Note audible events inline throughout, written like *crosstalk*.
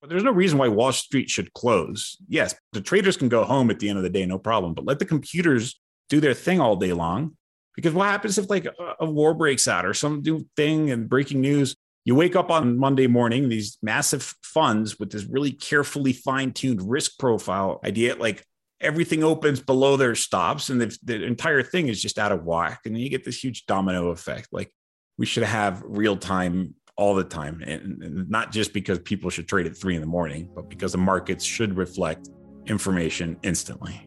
But there's no reason why Wall Street should close. Yes, the traders can go home at the end of the day, no problem, but let the computers do their thing all day long. Because what happens if like a war breaks out or some new thing and breaking news? You wake up on Monday morning, these massive funds with this really carefully fine tuned risk profile idea, like everything opens below their stops and the, the entire thing is just out of whack. And then you get this huge domino effect. Like we should have real time all the time. And, and not just because people should trade at three in the morning, but because the markets should reflect information instantly.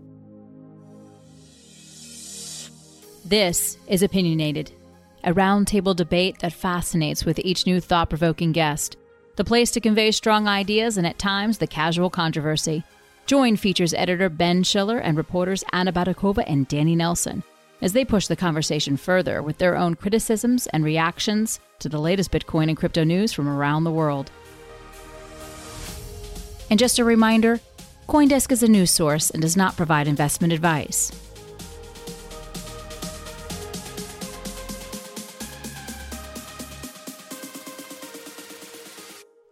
This is Opinionated, a roundtable debate that fascinates with each new thought provoking guest. The place to convey strong ideas and at times the casual controversy. Join features editor Ben Schiller and reporters Anna Baydakova and Danny Nelson as they push the conversation further with their own criticisms and reactions to the latest Bitcoin and crypto news from around the world. And just a reminder Coindesk is a news source and does not provide investment advice.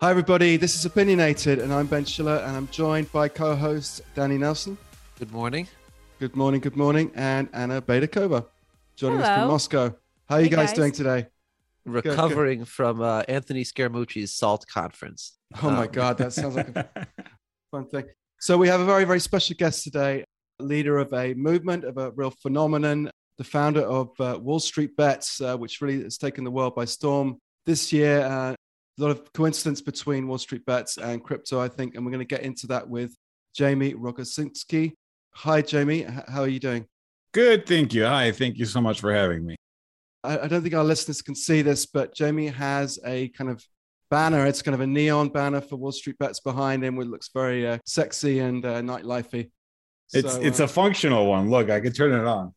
Hi, everybody. This is Opinionated, and I'm Ben Schiller, and I'm joined by co host Danny Nelson. Good morning. Good morning, good morning, and Anna Baydakova joining us from Moscow. How are you Hey, guys, guys. doing today? Recovering from uh, Anthony Scaramucci's SALT conference. Oh my Um, God, that sounds like a *laughs* fun thing. So, we have a very, very special guest today, leader of a movement, of a real phenomenon, the founder of uh, Wall Street Bets, uh, which really has taken the world by storm this year. Uh, a lot of coincidence between Wall Street Bets and crypto, I think, and we're going to get into that with Jamie Rogozinski. Hi, Jamie. H- How are you doing? Good. Thank you. Hi. Thank you so much for having me. I, I don't think our listeners can see this, but Jamie has a kind of banner. It's kind of a neon banner for Wall Street Bets behind him, which looks very uh, sexy and uh, nightlifey. It's So, it's uh, a functional one. Look, I can turn it on.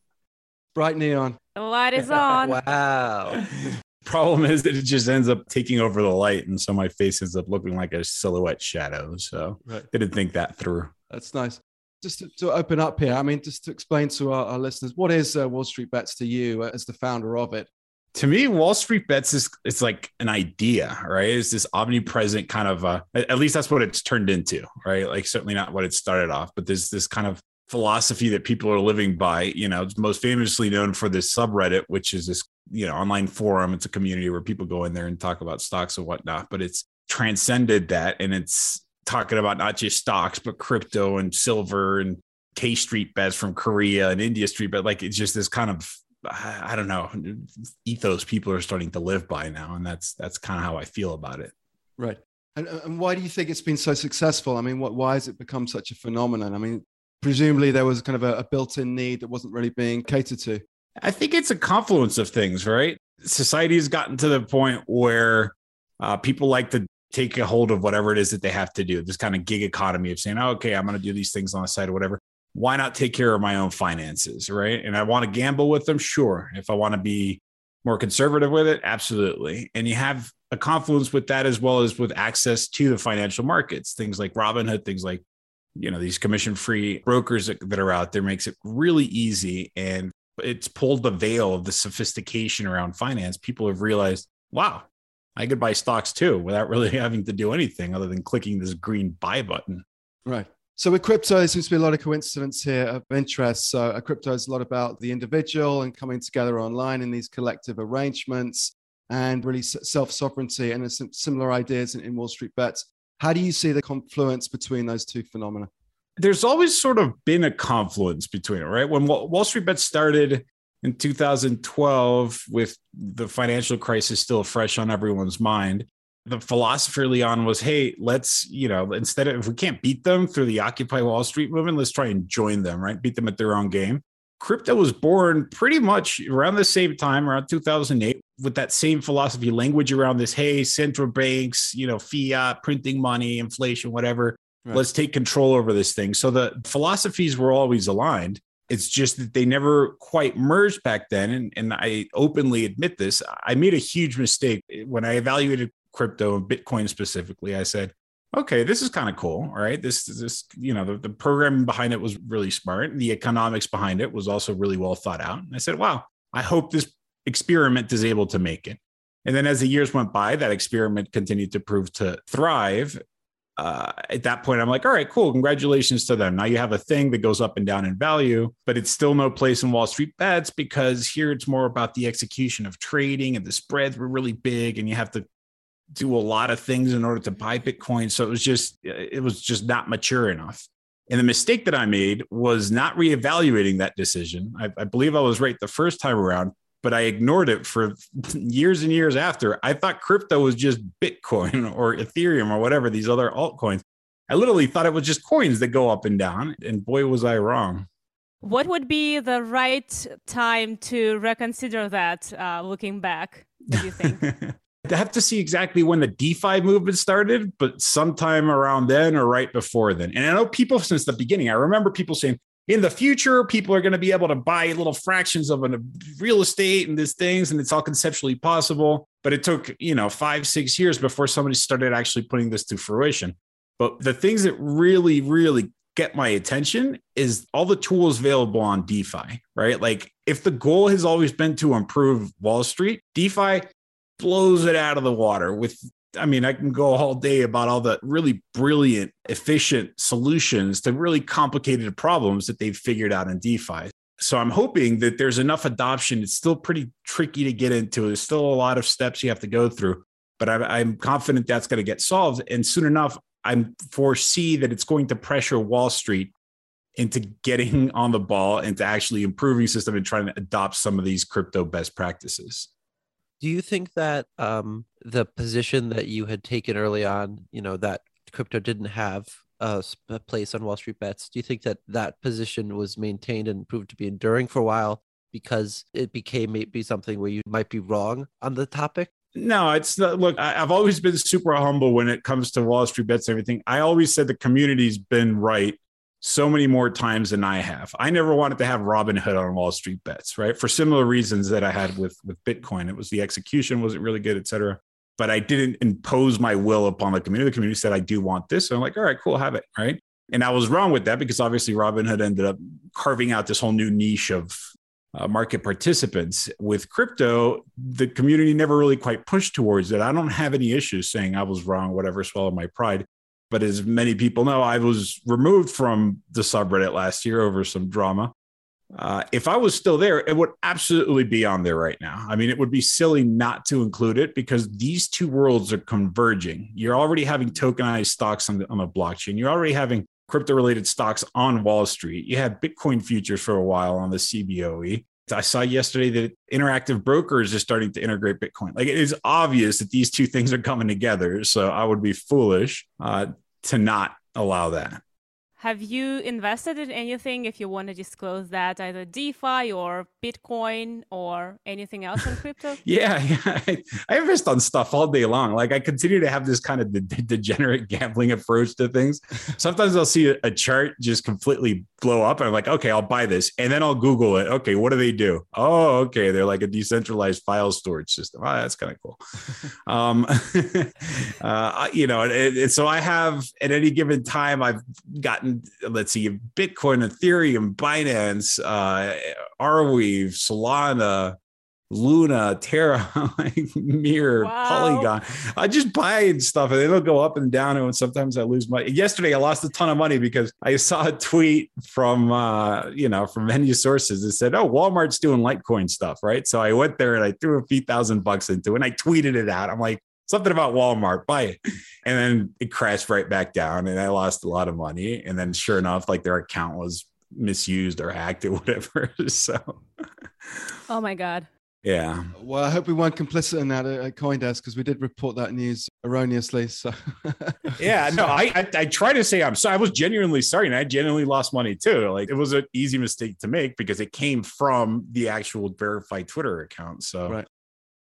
bright neon. The light is *laughs* on. Wow. *laughs* Problem is that it just ends up taking over the light, and so my face ends up looking like a silhouette shadow. So Right. didn't think that through. That's nice. Just to, to open up here, I mean, just to explain to our, our listeners, what is uh, Wall Street Bets to you uh, as the founder of it? To me, Wall Street Bets is it's like an idea, right? It's this omnipresent kind of uh at at least that's what it's turned into, right? Like certainly not what it started off, but there's this kind of philosophy that people are living by. You know, it's most famously known for this subreddit, which is this, you know, online forum. It's a community where people go in there and talk about stocks and whatnot, but it's transcended that and it's talking about not just stocks, but crypto and silver and K Street bets from Korea and India Street, but like it's just this kind of I don't know ethos people are starting to live by now, and that's that's kind of how I feel about it. Right. And, uh, and why do you think it's been so successful? I mean, what, why has it become such a phenomenon? I mean, presumably there was kind of a, a built in need that wasn't really being catered to. I think it's a confluence of things, right? Society has gotten to the point where uh, people like to take a hold of whatever it is that they have to do. This kind of gig economy of saying, oh, "Okay, I'm going to do these things on the side or whatever." Why not take care of my own finances, right? And I want to gamble with them, sure. If I want to be more conservative with it, absolutely. And you have a confluence with that as well as with access to the financial markets, things like Robinhood, things like you know these commission-free brokers that, that are out there makes it really easy and it's pulled the veil of the sophistication around finance. People have realized, wow, I could buy stocks too without really *laughs* having to do anything other than clicking this green buy button. Right. So with crypto, there seems to be a lot of coincidence here of interest. So crypto is a lot about the individual and coming together online in these collective arrangements and really self-sovereignty and some similar ideas in, in Wall Street Bets. How do you see the confluence between those two phenomena? There's always sort of been a confluence between it, right? When Wall Street Bets started in 2012 with the financial crisis still fresh on everyone's mind, the philosopher Leon was, hey, let's, you know, instead of if we can't beat them through the Occupy Wall Street movement, let's try and join them, right? Beat them at their own game. Crypto was born pretty much around the same time, around 2008, with that same philosophy, language around this, hey, central banks, you know, fiat, printing money, inflation, whatever. Right. Let's take control over this thing. So the philosophies were always aligned. It's just that they never quite merged back then. And, and I openly admit this. I made a huge mistake when I evaluated crypto and Bitcoin specifically. I said, okay, this is kind of cool. All right. This this, you know, the, the programming behind it was really smart. The economics behind it was also really well thought out. And I said, wow, I hope this experiment is able to make it. And then as the years went by, that experiment continued to prove to thrive. Uh, at that point, I'm like, all right, cool. Congratulations to them. Now you have a thing that goes up and down in value, but it's still no place in Wall Street bets because here it's more about the execution of trading and the spreads were really big and you have to do a lot of things in order to buy Bitcoin. So it was just, it was just not mature enough. And the mistake that I made was not reevaluating that decision. I, I believe I was right the first time around, but I ignored it for *laughs* years and years after. I thought crypto was just Bitcoin *laughs* or Ethereum or whatever, these other altcoins. I literally thought it was just coins that go up and down. And boy, was I wrong. What would be the right time to reconsider that uh, looking back, do you think? *laughs* I have to see exactly when the DeFi movement started, but sometime around then or right before then. And I know people since the beginning, I remember people saying, in the future, people are going to be able to buy little fractions of a real estate and these things, and it's all conceptually possible. But it took, you know, five, six years before somebody started actually putting this to fruition. But the things that really, really get my attention is all the tools available on DeFi, right? Like if the goal has always been to improve Wall Street, DeFi blows it out of the water with I mean, I can go all day about all the really brilliant, efficient solutions to really complicated problems that they've figured out in DeFi. So I'm hoping that there's enough adoption. It's still pretty tricky to get into. There's still a lot of steps you have to go through, but I'm, confident that's going to get solved. And soon enough, I foresee that it's going to pressure Wall Street into getting *laughs* on the ball and to actually improving system and trying to adopt some of these crypto best practices. Do you think that um, the position that you had taken early on, you know, that crypto didn't have a, a place on Wall Street bets, do you think that that position was maintained and proved to be enduring for a while because it became maybe something where you might be wrong on the topic? No, it's not. Look, I, have always been super humble when it comes to Wall Street bets and everything. I always said the community's been right so many more times than I have. I never wanted to have Robinhood on Wall Street bets, right? For similar reasons that I had with with Bitcoin. It was the execution wasn't really good, et cetera. But I didn't impose my will upon the community. The community said, I do want this. So I'm like, all right, cool, have it. Right. And I was wrong with that because obviously Robinhood ended up carving out this whole new niche of uh, market participants. With crypto, the community never really quite pushed towards it. I don't have any issues saying I was wrong, whatever, swallow my pride. But as many people know, I was removed from the subreddit last year over some drama. Uh, if I was still there, it would absolutely be on there right now. I mean, it would be silly not to include it because these two worlds are converging. You're already having tokenized stocks on the, on the blockchain. You're already having crypto related stocks on Wall Street. You had Bitcoin futures for a while on the CBOE. I saw yesterday that Interactive Brokers is starting to integrate Bitcoin. Like it is obvious that these two things are coming together. So I would be foolish uh, to not allow that. Have you invested in anything if you want to disclose that, either DeFi or Bitcoin or anything else in crypto? *laughs* yeah, *laughs* yeah. I invest on stuff all day long. Like I continue to have this kind of de- degenerate gambling approach to things. Sometimes I'll see a, a, chart just completely blow up and I'm like, okay, I'll buy this. And then I'll Google it. Okay, what do they do? Oh, okay. They're like a decentralized file storage system. Oh, that's kind of cool. *laughs* um, uh, you know, and, and so I have at any given time, I've gotten let's see, Bitcoin, Ethereum, Binance, uh, Arweave, Solana, Luna, Terra, *laughs* like Mirror, wow. Polygon. I just buy stuff and it'll go up and down. And sometimes I lose money. Yesterday, I lost a ton of money because I saw a tweet from, uh, you know, from many sources that said, oh, Walmart's doing Litecoin stuff, right? So I went there and I threw a few thousand bucks into it and I tweeted it out. I'm like, something about Walmart, buy it. And then it crashed right back down and I lost a lot of money. And then sure enough, like their account was misused or hacked or whatever. *laughs* so Oh my God. Yeah. Well, I hope we weren't complicit in that at Coindesk because we did report that news erroneously. So, *laughs* yeah, no, I, I, I try to say I'm sorry. I was genuinely sorry, and I genuinely lost money too. Like it was an easy mistake to make because it came from the actual verified Twitter account. So, right.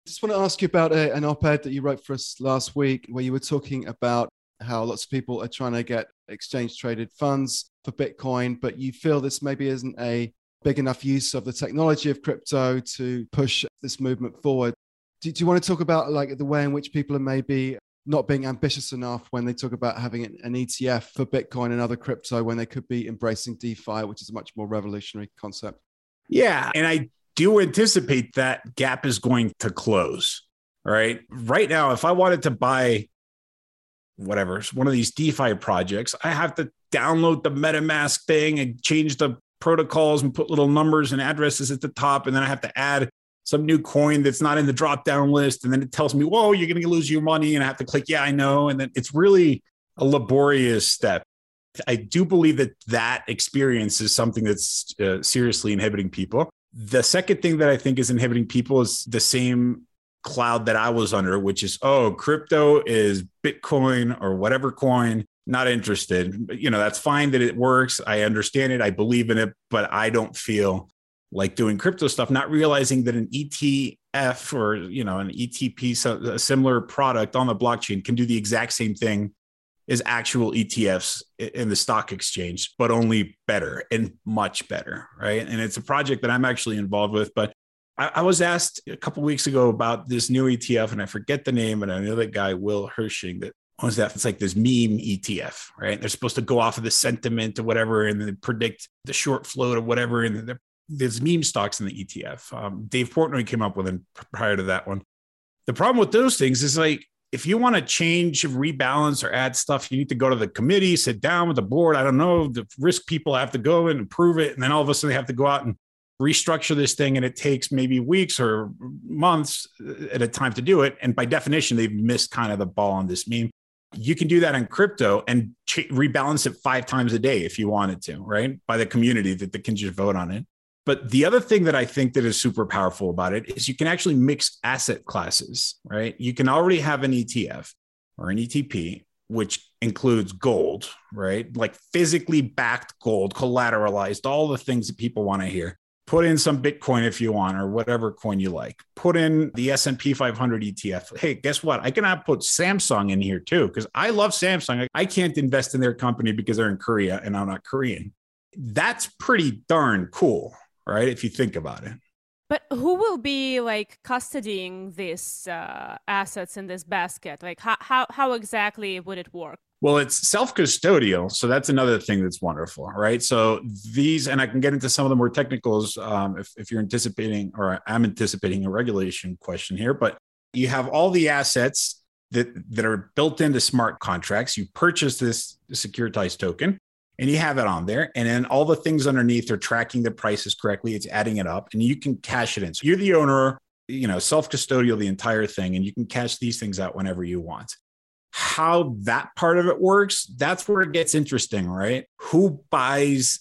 Just want to ask you about a, an op ed that you wrote for us last week where you were talking about how lots of people are trying to get exchange traded funds for Bitcoin, but you feel this maybe isn't a big enough use of the technology of crypto to push this movement forward. Do, do you want to talk about like the way in which people are maybe not being ambitious enough when they talk about having an ETF for Bitcoin and other crypto when they could be embracing DeFi, which is a much more revolutionary concept? Yeah. And I do you anticipate that gap is going to close. Right. Right now, if I wanted to buy whatever, one of these DeFi projects, I have to download the MetaMask thing and change the protocols and put little numbers and addresses at the top. And then I have to add some new coin that's not in the drop down list. And then it tells me, whoa, you're going to lose your money. And I have to click, yeah, I know. And then it's really a laborious step. I do believe that that experience is something that's uh, seriously inhibiting people. The second thing that I think is inhibiting people is the same cloud that I was under, which is, oh, crypto is Bitcoin or whatever coin, not interested. You know, that's fine that it works. I understand it. I believe in it, but I don't feel like doing crypto stuff, not realizing that an ETF or, you know, an ETP, so a similar product on the blockchain can do the exact same thing as actual ETFs in the stock exchange, but only better and much better. Right. And it's a project that I'm actually involved with, but I, I was asked a couple weeks ago about this new ETF, and I forget the name, and I know that guy Will Hershing that owns that it's like this meme ETF, right? They're supposed to go off of the sentiment or whatever, and then predict the short float or whatever, and there's meme stocks in the ETF. Um, Dave Portnoy came up with it prior to that one. The problem with those things is like if you want to change, rebalance, or add stuff, you need to go to the committee, sit down with the board. I don't know. The risk people have to go and approve it. And then all of a sudden they have to go out and restructure this thing and it takes maybe weeks or months uh, at a time to do it. And by definition, they've missed kind of the ball on this meme. You can do that in crypto and ch- rebalance it five times a day if you wanted to, right? By the community that, that can just vote on it. But the other thing that I think that is super powerful about it is you can actually mix asset classes, right? You can already have an ETF or an ETP, which includes gold, right? Like physically backed gold, collateralized, all the things that people want to hear. Put in some bitcoin if you want or whatever coin you like. Put in the s&p 500 etf hey guess what? I can put samsung in here too because i love samsung. I can't invest in their company because they're in korea and i'm not korean. That's pretty darn cool right if you think about it but who will be like custodying these uh, assets in this basket like how, how, how exactly would it work well, it's self custodial. So that's another thing that's wonderful, right? So these, and I can get into some of the more technicals um, if, if you're anticipating, or I'm anticipating a regulation question here, but you have all the assets that, that are built into smart contracts. You purchase this securitized token and you have it on there. And then all the things underneath are tracking the prices correctly. It's adding it up and you can cash it in. So you're the owner, you know, self custodial, the entire thing, and you can cash these things out whenever you want how that part of it works, that's where it gets interesting, right? Who buys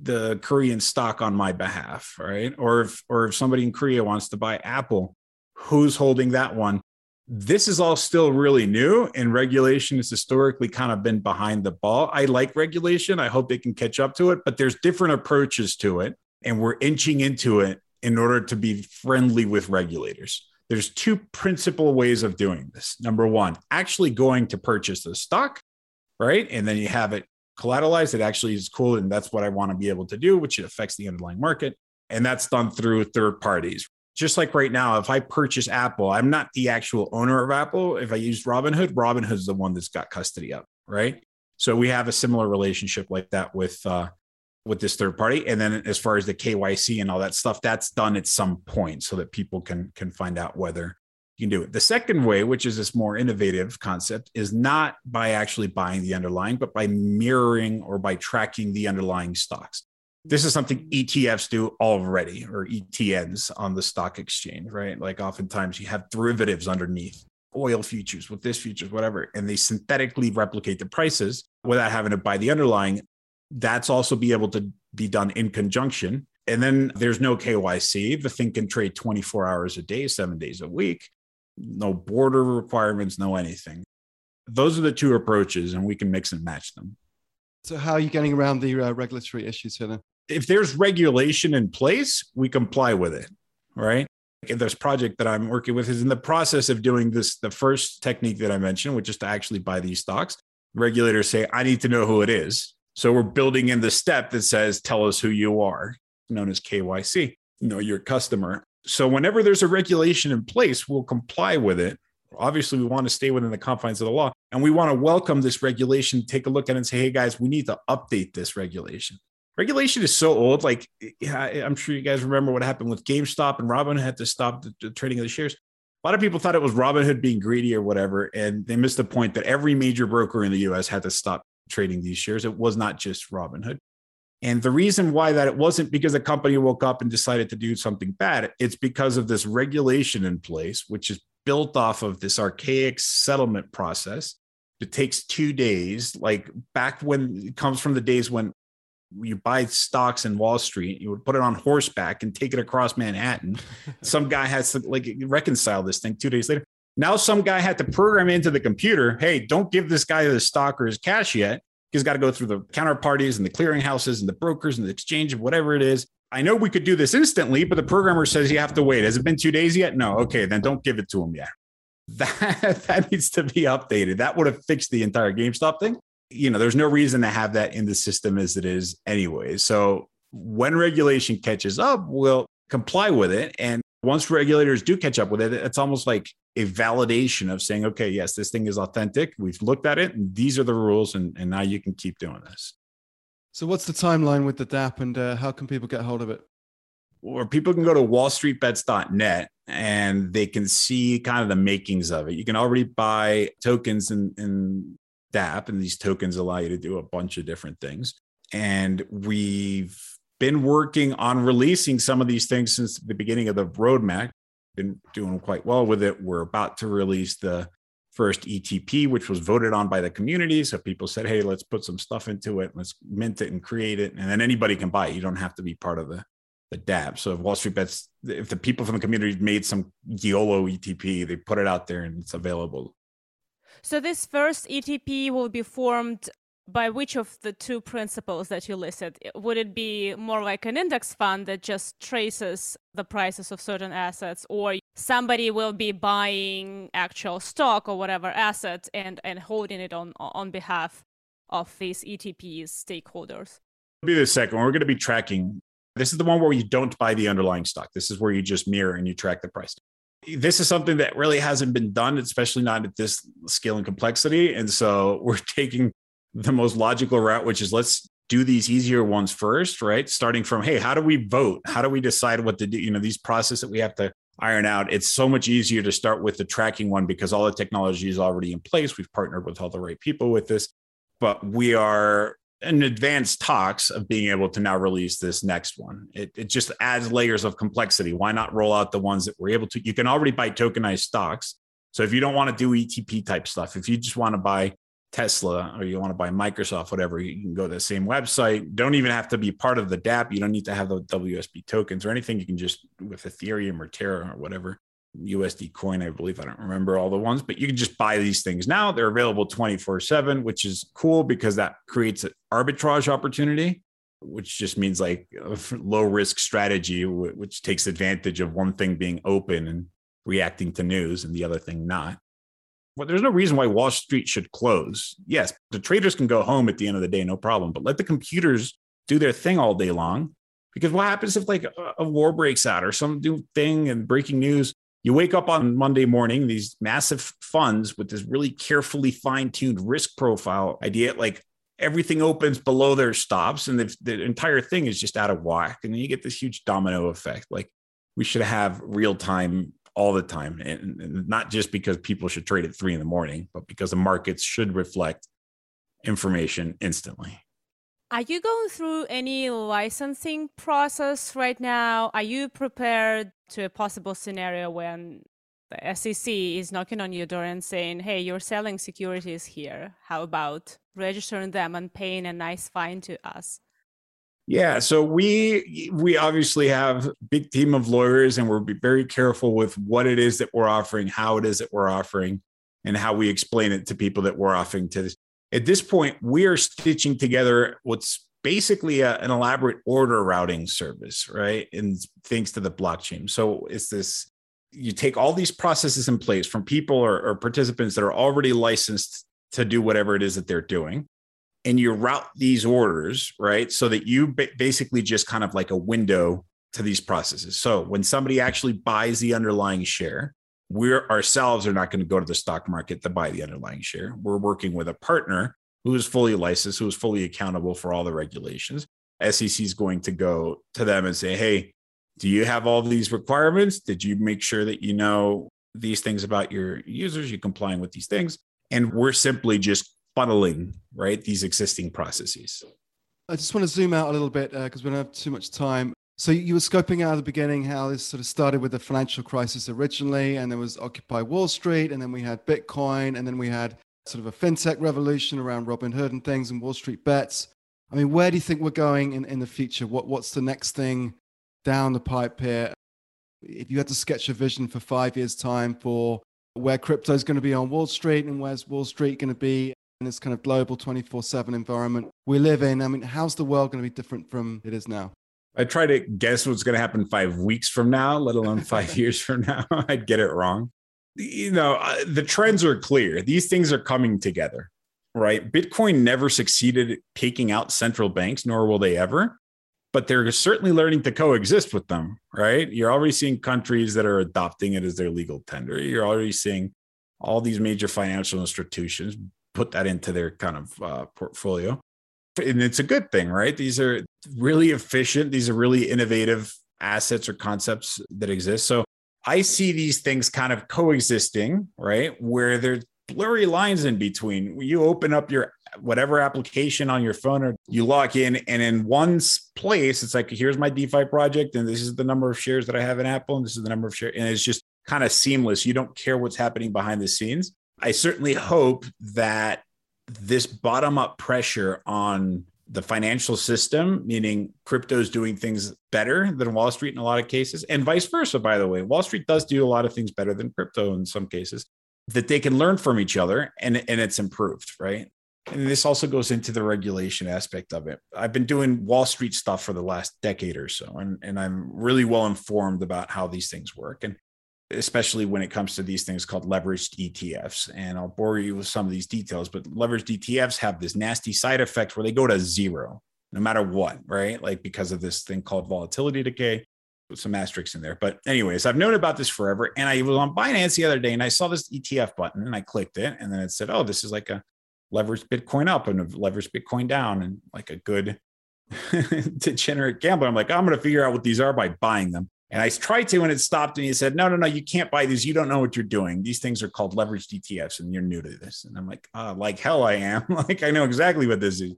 the Korean stock on my behalf, right? Or if or if somebody in Korea wants to buy Apple, who's holding that one? This is all still really new, and regulation has historically kind of been behind the ball. I like regulation. I hope they can catch up to it, but there's different approaches to it, and we're inching into it in order to be friendly with regulators there's two principal ways of doing this. Number one, actually going to purchase the stock, right? And then you have it collateralized. It actually is cool. And that's what I want to be able to do, which affects the underlying market. And that's done through third parties. Just like right now, if I purchase Apple, I'm not the actual owner of Apple. If I use Robinhood, Robinhood's the one that's got custody of, right? So we have a similar relationship like that with uh, with this third party and then as far as the kyc and all that stuff that's done at some point so that people can can find out whether you can do it the second way which is this more innovative concept is not by actually buying the underlying but by mirroring or by tracking the underlying stocks this is something etfs do already or etns on the stock exchange right like oftentimes you have derivatives underneath oil futures with this futures whatever and they synthetically replicate the prices without having to buy the underlying that's also be able to be done in conjunction. And then there's no KYC. The thing can trade 24 hours a day, seven days a week. No border requirements, no anything. Those are the two approaches, and we can mix and match them. So, how are you getting around the uh, regulatory issues here? Then? If there's regulation in place, we comply with it, right? This project that I'm working with is in the process of doing this. The first technique that I mentioned, which is to actually buy these stocks. Regulators say, I need to know who it is. So we're building in the step that says, tell us who you are, known as KYC, know your customer. So whenever there's a regulation in place, we'll comply with it. Obviously, we want to stay within the confines of the law and we want to welcome this regulation, take a look at it and say, hey guys, we need to update this regulation. Regulation is so old. Like, I'm sure you guys remember what happened with GameStop and Robin had to stop the, the trading of the shares. a lot of people thought it was Robinhood being greedy or whatever, and they missed the point that every major broker in the US had to stop trading these shares. It was not just Robinhood. And the reason why that it wasn't because a company woke up and decided to do something bad, it's because of this regulation in place, which is built off of this archaic settlement process. It takes two days, like back when it comes from the days when you buy stocks in Wall Street, you would put it on horseback and take it across Manhattan. *laughs* some guy has to like reconcile this thing two days later. Now some guy had to program into the computer, hey, don't give this guy the stock or his cash yet. He's got to go through the counterparties and the clearinghouses and the brokers and the exchange of whatever it is. I know we could do this instantly, but the programmer says you have to wait. Has it been two days yet? No. Okay, then don't give it to him yet. *laughs* That that needs to be updated. That would have fixed the entire GameStop thing you know, there's no reason to have that in the system as it is anyway. So when regulation catches up, we'll comply with it. And once regulators do catch up with it, it's almost like a validation of saying, okay, yes, this thing is authentic. We've looked at it and these are the rules. And, and now you can keep doing this. So, what's the timeline with the DApp and uh, how can people get hold of it? Or people can go to wallstreetbets.net and they can see kind of the makings of it. You can already buy tokens and, and DApp, and these tokens allow you to do a bunch of different things. And we've been working on releasing some of these things since the beginning of the roadmap. Been doing quite well with it. We're about to release the first ETP, which was voted on by the community. So people said, hey, let's put some stuff into it, let's mint it and create it. And then anybody can buy it. You don't have to be part of the, the DApp. So if Wall Street Bets, if the people from the community made some YOLO ETP, they put it out there and it's available so this first ETP will be formed by which of the two principles that you listed? Would it be more like an index fund that just traces the prices of certain assets, or somebody will be buying actual stock or whatever asset and, and holding it on on behalf of these ETPs stakeholders? It'll be the second. We're going to be tracking. This is the one where you don't buy the underlying stock. This is where you just mirror and you track the price this is something that really hasn't been done, especially not at this scale and complexity. And so *laughs* we're taking the most logical route, which is let's do these easier ones first, right? Starting from, hey, how do we vote? How do we decide what to do? You know, these process that we have to iron out. It's so much easier to start with the tracking one because all the technology is already in place. We've partnered with all the right people with this, but we are in advanced talks of being able to now release this next one. It, it just adds layers of complexity. Why not roll out the ones that we're able to? You can already buy tokenized stocks. So if you don't want to do ETP type stuff, if you just want to buy Tesla or you want to buy Microsoft, whatever, you can go to the same website. Don't even have to be part of the DApp. You don't need to have the WSB tokens or anything. You can just with Ethereum or Terra or whatever. USD coin, I believe. I don't remember all the ones, but you can just buy these things now. They're available 24 7, which is cool because that creates an arbitrage opportunity, which just means like a low risk strategy, which takes advantage of one thing being open and reacting to news and the other thing not. Well, there's no reason why Wall Street should close. Yes, the traders can go home at the end of the day, no problem, but let the computers do their thing all day long. Because what happens if like a war breaks out or some new thing and breaking news you wake up on Monday morning, these massive funds with this really carefully fine tuned risk profile idea, like everything opens below their stops and the, the entire thing is just out of whack. And then you get this huge domino effect. Like we should have real time all the time. And, and not just because people should trade at three in the morning, but because the markets should reflect information instantly. Are you going through any licensing process right now? Are you prepared to a possible scenario when the SEC is knocking on your door and saying, "Hey, you're selling securities here. How about registering them and paying a nice fine to us?" Yeah, so we we obviously have a big team of lawyers and we'll be very careful with what it is that we're offering, how it is that we're offering, and how we explain it to people that we're offering to at this point, we are stitching together what's basically a, an elaborate order routing service, right? And thanks to the blockchain. So it's this you take all these processes in place from people or, or participants that are already licensed to do whatever it is that they're doing and you route these orders right so that you basically just kind of like a window to these processes so when somebody actually buys the underlying share we're ourselves are not going to go to the stock market to buy the underlying share. We're working with a partner who is fully licensed, who is fully accountable for all the regulations. SEC is going to go to them and say, hey, do you have all these requirements? Did you make sure that you know these things about your users, you're complying with these things. And we're simply just funneling, right, these existing processes. I just want to zoom out a little bit because uh, we don't have too much time. So you were scoping out at the beginning how this sort of started with the financial crisis originally, and there was Occupy Wall Street, and then we had Bitcoin, and then we had sort of a fintech revolution around Robinhood and things and Wall Street bets. I mean, where do you think we're going in, in the future? What, what's the next thing down the pipe here? If you had to sketch a vision for five years' time for where crypto is going to be on Wall Street and where's Wall Street going to be in this kind of global 24 7 environment we live in, I mean, how's the world going to be different from it is now? I try to guess what's going to happen five weeks from now, let alone five *laughs* years from now. *laughs* I'd get it wrong. You know, uh, the trends are clear. These things are coming together, right? Bitcoin never succeeded taking out central banks, nor will they ever. But they're certainly learning to coexist with them, right? You're already seeing countries that are adopting it as their legal tender. You're already seeing all these major financial institutions put that into their kind of uh, portfolio and it's a good thing, right? These are really efficient. These are really innovative assets or concepts that exist. So I see these things kind of coexisting, right? Where there's blurry lines in between. You open up your whatever application on your phone or you log in and in one place it's like here's my defi project and this is the number of shares that i have in apple and this is the number of shares and it's just kind of seamless you don't care what's happening behind the scenes i certainly hope that this bottom up pressure on the financial system, meaning crypto is doing things better than Wall Street in a lot of cases, and vice versa, by the way. Wall Street does do a lot of things better than crypto in some cases, that they can learn from each other and, and it's improved, right? And this also goes into the regulation aspect of it. I've been doing Wall Street stuff for the last decade or so, and, and I'm really well informed about how these things work. And especially when it comes to these things called leveraged ETFs. And I'll bore you with some of these details, but leveraged ETFs have this nasty side effect where they go to zero no matter what, right? Like because of this thing called volatility decay with some asterisks in there. But, anyways, I've known about this forever. And I was on Binance the other day and I saw this ETF button and I clicked it. And then it said, oh, this is like a leveraged Bitcoin up and a leveraged Bitcoin down and like a good *laughs* degenerate gambler. I'm like, I'm going to figure out what these are by buying them. And I tried to, and it stopped. And he said, "No, no, no, you can't buy these. You don't know what you're doing. These things are called leveraged ETFs, and you're new to this." And I'm like, uh, "Like hell, I am. *laughs* like I know exactly what this is.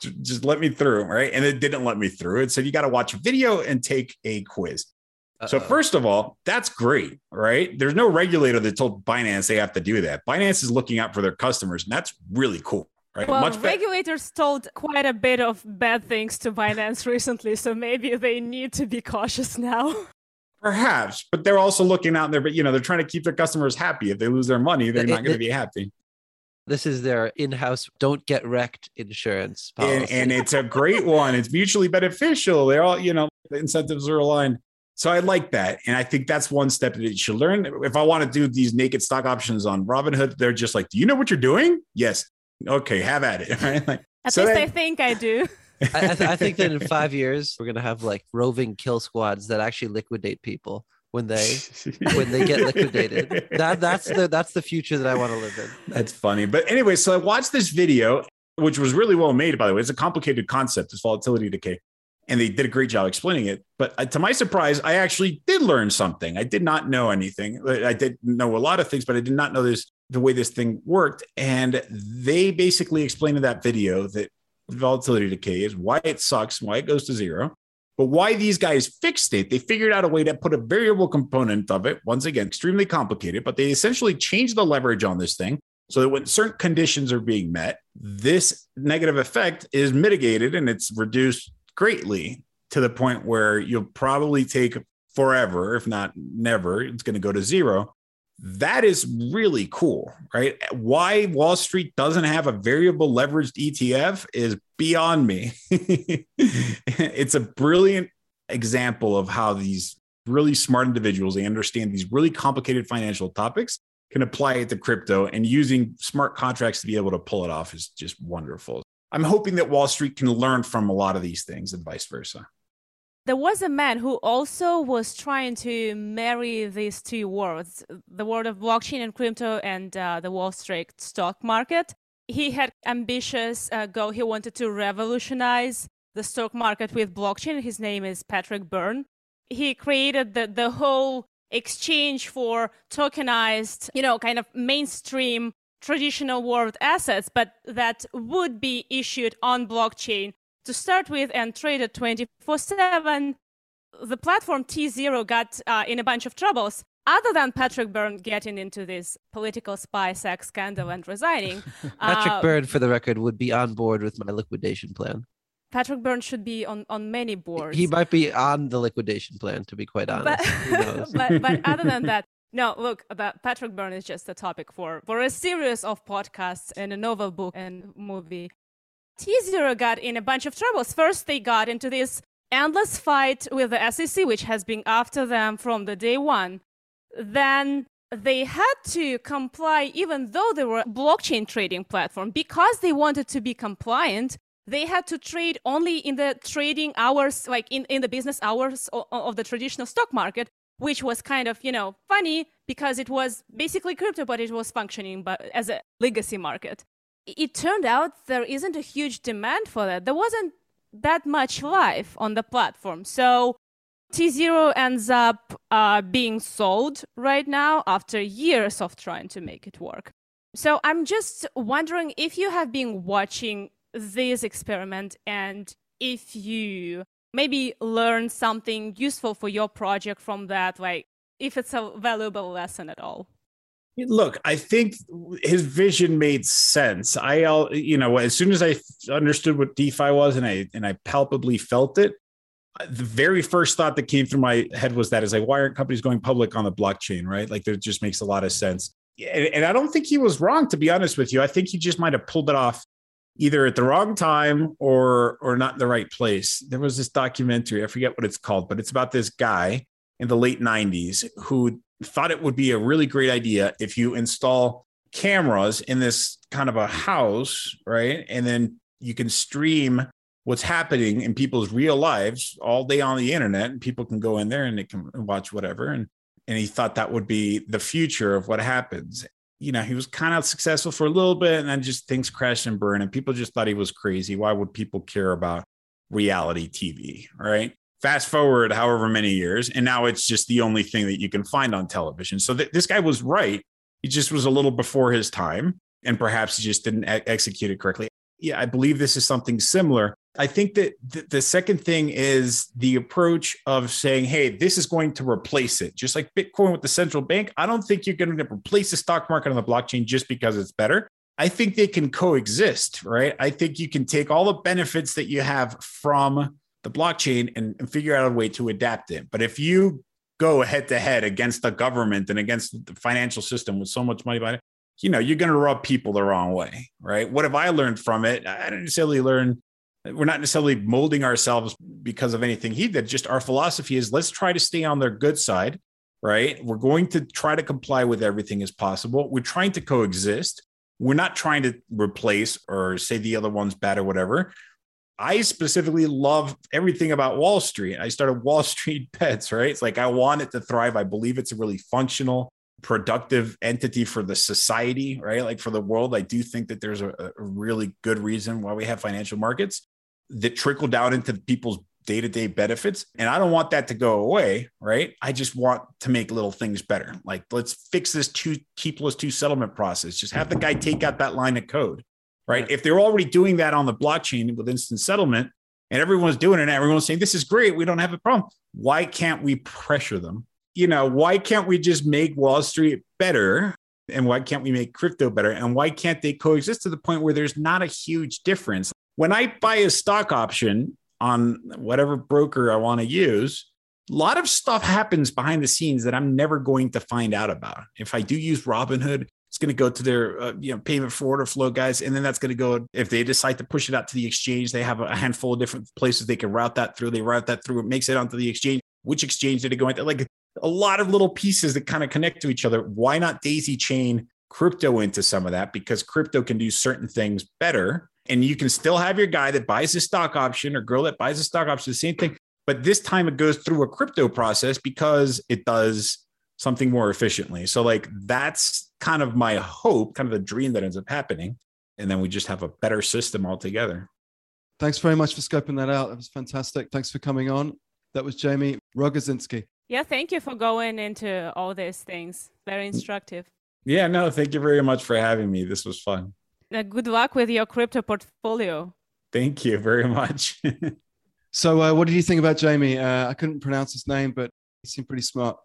Just let me through, right?" And it didn't let me through. It said you got to watch a video and take a quiz. Uh-oh. So first of all, that's great, right? There's no regulator that told Binance they have to do that. Binance is looking out for their customers, and that's really cool. Right? Well, Much regulators be- told quite a bit of bad things to Binance *laughs* recently, so maybe they need to be cautious now. *laughs* Perhaps, but they're also looking out there, but you know, they're trying to keep their customers happy. If they lose their money, they're it, not going to be happy. This is their in-house "don't get wrecked" insurance and, and, *laughs* it's a great one. It's mutually beneficial. They're all, you know, the incentives are aligned. So I like that, and I think that's one step that you should learn. If I want to do these naked stock options on Robinhood, they're just like, "Do you know what you're doing?" Yes. Okay, have at it. *laughs* Right? Like, at so least that, I think I do. *laughs* I, I, th- I, think that in five years we're gonna have like roving kill squads that actually liquidate people when they when they get liquidated. *laughs* That that's the that's the future that I want to live in. That's funny. But anyway, so I watched this video, which was really well made, by the way. It's a complicated concept, this volatility decay. And they did a great job explaining it. But uh, to my surprise, I actually did learn something. I did not know anything. I did know a lot of things, but I did not know this the way this thing worked. And they basically explained in that video that volatility decay is, why it sucks, why it goes to zero, but why these guys fixed it. They figured out a way to put a variable component of it. Once again, extremely complicated, but they essentially changed the leverage on this thing so that when certain conditions are being met, this negative effect is mitigated and it's reduced greatly to the point where you'll probably take forever, if not never, it's going to go to zero that is really cool, right? Why Wall Street doesn't have a variable leveraged ETF is beyond me. *laughs* it's a brilliant example of how these really smart individuals, they understand these really complicated financial topics, can apply it to crypto and using smart contracts to be able to pull it off is just wonderful. I'm hoping that Wall Street can learn from a lot of these things and vice versa. There was a man who also was trying to marry these two worlds the world of blockchain and crypto and uh, the Wall Street stock market. He had ambitious uh, goal. He wanted to revolutionize the stock market with blockchain. His name is Patrick Byrne. He created the, the whole exchange for tokenized, you know, kind of mainstream traditional world assets, but that would be issued on blockchain to start with and traded 24 7. The platform T0 got uh, in a bunch of troubles. Other than Patrick Byrne getting into this political spy sex scandal and resigning, *laughs* Patrick uh, Byrne, for the record, would be on board with my liquidation plan. Patrick Byrne should be on, on many boards. He might be on the liquidation plan, to be quite honest. *laughs* but, but but *laughs* other than that, no. Look, Patrick Byrne is just a topic for for a series of podcasts and a novel book and movie. T Zero got in a bunch of troubles. First, they got into this endless fight with the SEC, which has been after them from the day one. Then they had to comply, even though they were a blockchain trading platform, because they wanted to be compliant. They had to trade only in the trading hours, like in, in the business hours of, of the traditional stock market, which was kind of, you know, funny because it was basically crypto, but it was functioning but as a legacy market. It turned out there isn't a huge demand for that. There wasn't that much life on the platform. So T0 ends up uh, being sold right now after years of trying to make it work. So I'm just wondering if you have been watching this experiment and if you maybe learn something useful for your project from that, like if it's a valuable lesson at all. Look, I think his vision made sense. I, uh, you know, as soon as I understood what DeFi was, and I and I palpably felt it, the very first thought that came through my head was that is like, why aren't companies going public on the blockchain, right? Like, that just makes a lot of sense. And, and I don't think he was wrong, to be honest with you. I think he just might have pulled it off either at the wrong time or or not in the right place. There was this documentary, I forget what it's called, but it's about this guy in the late 90s who thought it would be a really great idea if you install cameras in this kind of a house, right? And then you can stream what's happening in people's real lives all day on the internet and people can go in there and they can watch whatever. And and he thought that would be the future of what happens. You know he was kind of successful for a little bit and then just things crashed and burned and people just thought he was crazy. Why would people care about reality tv right fast forward however many years and now it's just the only thing that you can find on television so th- this guy was right he just was a little before his time and perhaps he just didn't execute it correctly yeah i believe this is something similar I think that th- the second thing is the approach of saying, hey, this is going to replace it. Just like Bitcoin with the central bank, I don't think you're going to replace the stock market on the blockchain just because it's better. I think they can coexist, right? I think you can take all the benefits that you have from the blockchain and, and figure out a way to adapt it. But if you go head to head against the government and against the financial system with so much money behind it, you know, you're going to rub people the wrong way, right? What have I learned from it? I didn't necessarily learn we're not necessarily molding ourselves because of anything he did. Just our philosophy is let's try to stay on their good side, right? We're going to try to comply with everything as possible. We're trying to coexist. We're not trying to replace or say the other one's bad or whatever. I specifically love everything about Wall Street. I started Wall *laughs* Street Bets, right? It's like I want it to thrive. I believe it's a really functional, productive entity for the society, right? Like for the world. I do think that there's a, a really good reason why we have financial markets that trickle down into people's day to day benefits. And I don't want that to go away, right? I just want to make little things better. Like, let's fix this two T plus two settlement process. Just have the guy take out that line of code, right? If they're already doing that on the blockchain with instant settlement and everyone's doing it, and everyone's saying, this is great, we don't have a problem. Why can't we pressure them? You know, why can't we just make Wall Street better? And why can't we make crypto better? And why can't they coexist to the point where there's not a huge difference? when I buy a stock option on whatever broker I want to use, a lot of stuff happens behind the scenes that I'm never going to find out about. If I do use Robinhood, it's going to go to their uh, you know payment for order flow guys, and then that's going to go. If they decide to push it out to the exchange, they have a handful of different places they can route that through. They route that through. It makes it onto the exchange. Which exchange did it go into? Like a lot of little pieces that kind of connect to each other. Why not daisy chain crypto into some of that? Because crypto can do certain things better and you can still have your guy that buys a stock option or girl that buys a stock option, the same thing. But this time it goes through a crypto process because it does something more efficiently. So, like, that's kind of my hope, kind of the dream that ends up happening. And then we just have a better system altogether. Thanks very much for scoping that out. That was fantastic. Thanks for coming on. That was Jamie Rogozinski. Yeah, thank you for going into all these things. Very instructive. Yeah, no, thank you very much for having me. This was fun. Uh, good luck with your crypto portfolio. Thank you very much. *laughs* so, uh, what did you think about Jamie? Uh, I couldn't pronounce his name, but he seemed pretty smart.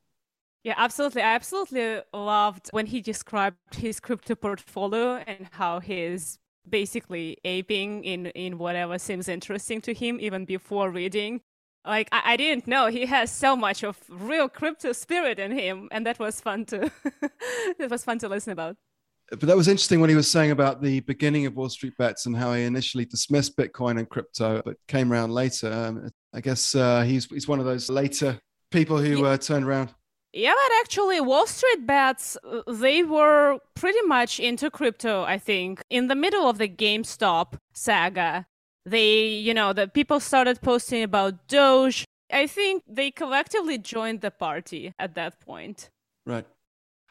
Yeah, absolutely. I absolutely loved when he described his crypto portfolio and how he's basically aping in in whatever seems interesting to him even before reading. Like I, I, didn't know he has so much of real crypto spirit in him and that was fun to *laughs* it was fun to listen about. But that was interesting when he was saying about the beginning of wall street bets and how he initially dismissed bitcoin and crypto but came around later. Um, i guess uh, he's, he's one of those later people who uh, turned around yeah, but actually, Wall Street bets, they were pretty much into crypto, I think. In the middle of the GameStop saga, they, you know, the people started posting about Doge. I think they collectively joined the party at that point. Right.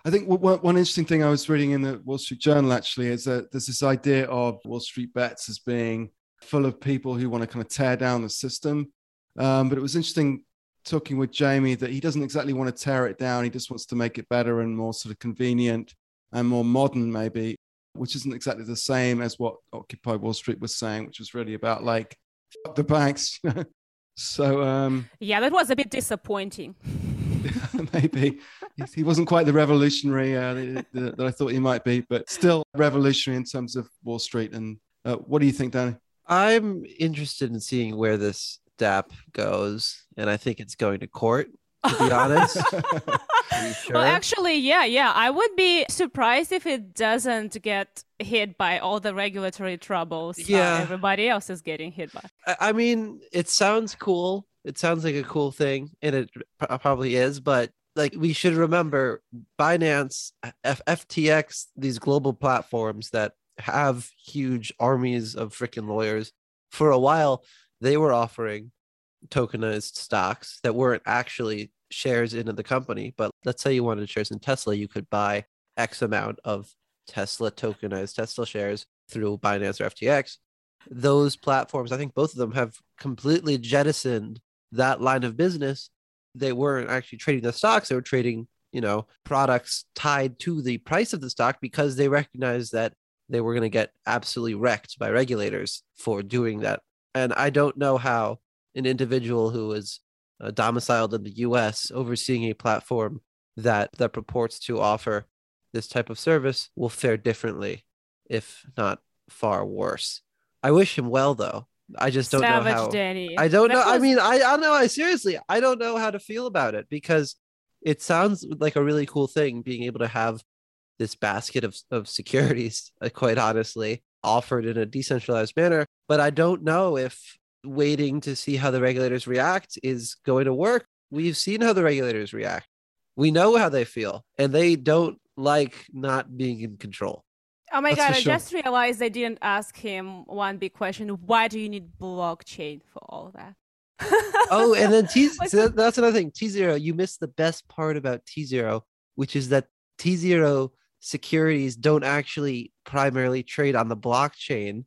I think one, one interesting thing I was reading in the Wall Street Journal actually is that there's this idea of Wall Street bets as being full of people who want to kind of tear down the system. Um, but it was interesting talking with Jamie that he doesn't exactly want to tear it down. He just wants to make it better and more sort of convenient and more modern, maybe which isn't exactly the same as what Occupy Wall Street was saying, which was really about like the banks. *laughs* so um, yeah, that was a bit disappointing. *laughs* *laughs* maybe he wasn't quite the revolutionary uh, that I thought he might be, but still revolutionary in terms of Wall Street. And uh, what do you think, Danny? I'm interested in seeing where this DApp goes, and I think it's going to court to be *laughs* honest. sure? Well, actually, yeah, yeah. I would be surprised if it doesn't get hit by all the regulatory troubles yeah. Uh, everybody else is getting hit by. I mean, it sounds cool. It sounds like a cool thing, and it probably is, but like we should remember Binance, F- FTX, these global platforms that have huge armies of freaking lawyers. For a while, they were offering tokenized stocks that weren't actually shares into the company. But let's say you wanted shares in Tesla, you could buy X amount of Tesla tokenized Tesla shares through Binance or FTX. Those platforms, I think both of them have completely jettisoned that line of business. They weren't actually trading the stocks, they were trading, you know, products tied to the price of the stock because they recognized that they were going to get absolutely wrecked by regulators for doing that. And I don't know how an individual who is uh, domiciled in the US overseeing a platform that that purports to offer this type of service will fare differently if not far worse. I wish him well though. I just don't Savage know how Danny. I don't that know. Was... I mean, I, I don't know. I seriously, I don't know how to feel about it because it sounds like a really cool thing being able to have this basket of, of securities, uh, *laughs* quite honestly, offered in a decentralized manner. But I don't know if waiting to see how the regulators react is going to work. We've seen how the regulators react. We know how they feel, and they don't like not being in control. Oh my That's god, I sure. just realized I didn't ask him one big question. Why do you need blockchain for all that? *laughs* oh, and then T so that's another thing. T zero. you missed the best part about T zero, which is that T zero securities don't actually primarily trade on the blockchain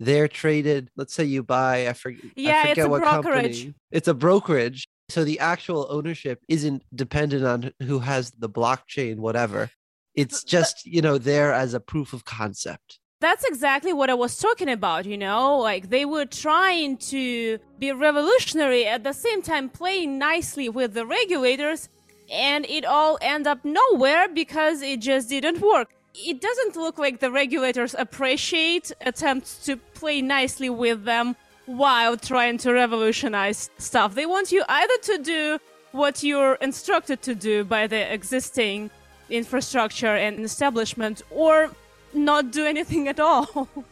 they're traded. Let's say you buy, I, forget. yeah, I forget what brokerage. company. It's a brokerage. So the actual ownership isn't dependent on who has the blockchain, whatever. It's just, you know, there as a proof of concept. That's exactly what I was talking about, you know? Like they were trying to be revolutionary at the same time playing nicely with the regulators and it all end up nowhere because it just didn't work it doesn't look like the regulators appreciate attempts to play nicely with them while trying to revolutionize stuff. They want you either to do what you're instructed to do by the existing infrastructure and establishment or not do anything at all. *laughs* all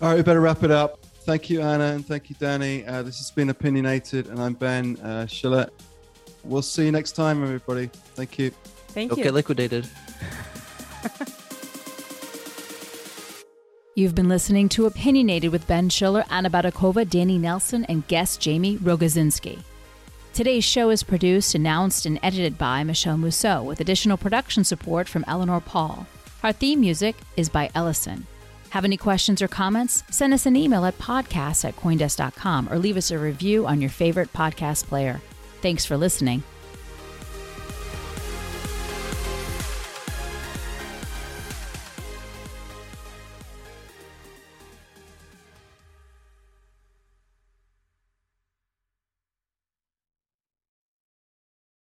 right, we better wrap it up. Thank you, Anna, and thank you, Danny. Uh, this has been Opinionated, and I'm Ben uh, Schiller. We'll see you next time, everybody. Thank you. Thank Don't you. get liquidated. *laughs* You've been listening to Opinionated with Ben Schiller, Anna Baydakova, Danny Nelson, and guest Jamie Rogozinski. Today's show is produced, announced, and edited by Michelle Mousseau, with additional production support from Eleanor Paul. Our theme music is by Ellison. Have any questions or comments? Send us an email at podcast at coindesk.com or leave us a review on your favorite podcast player. Thanks for listening.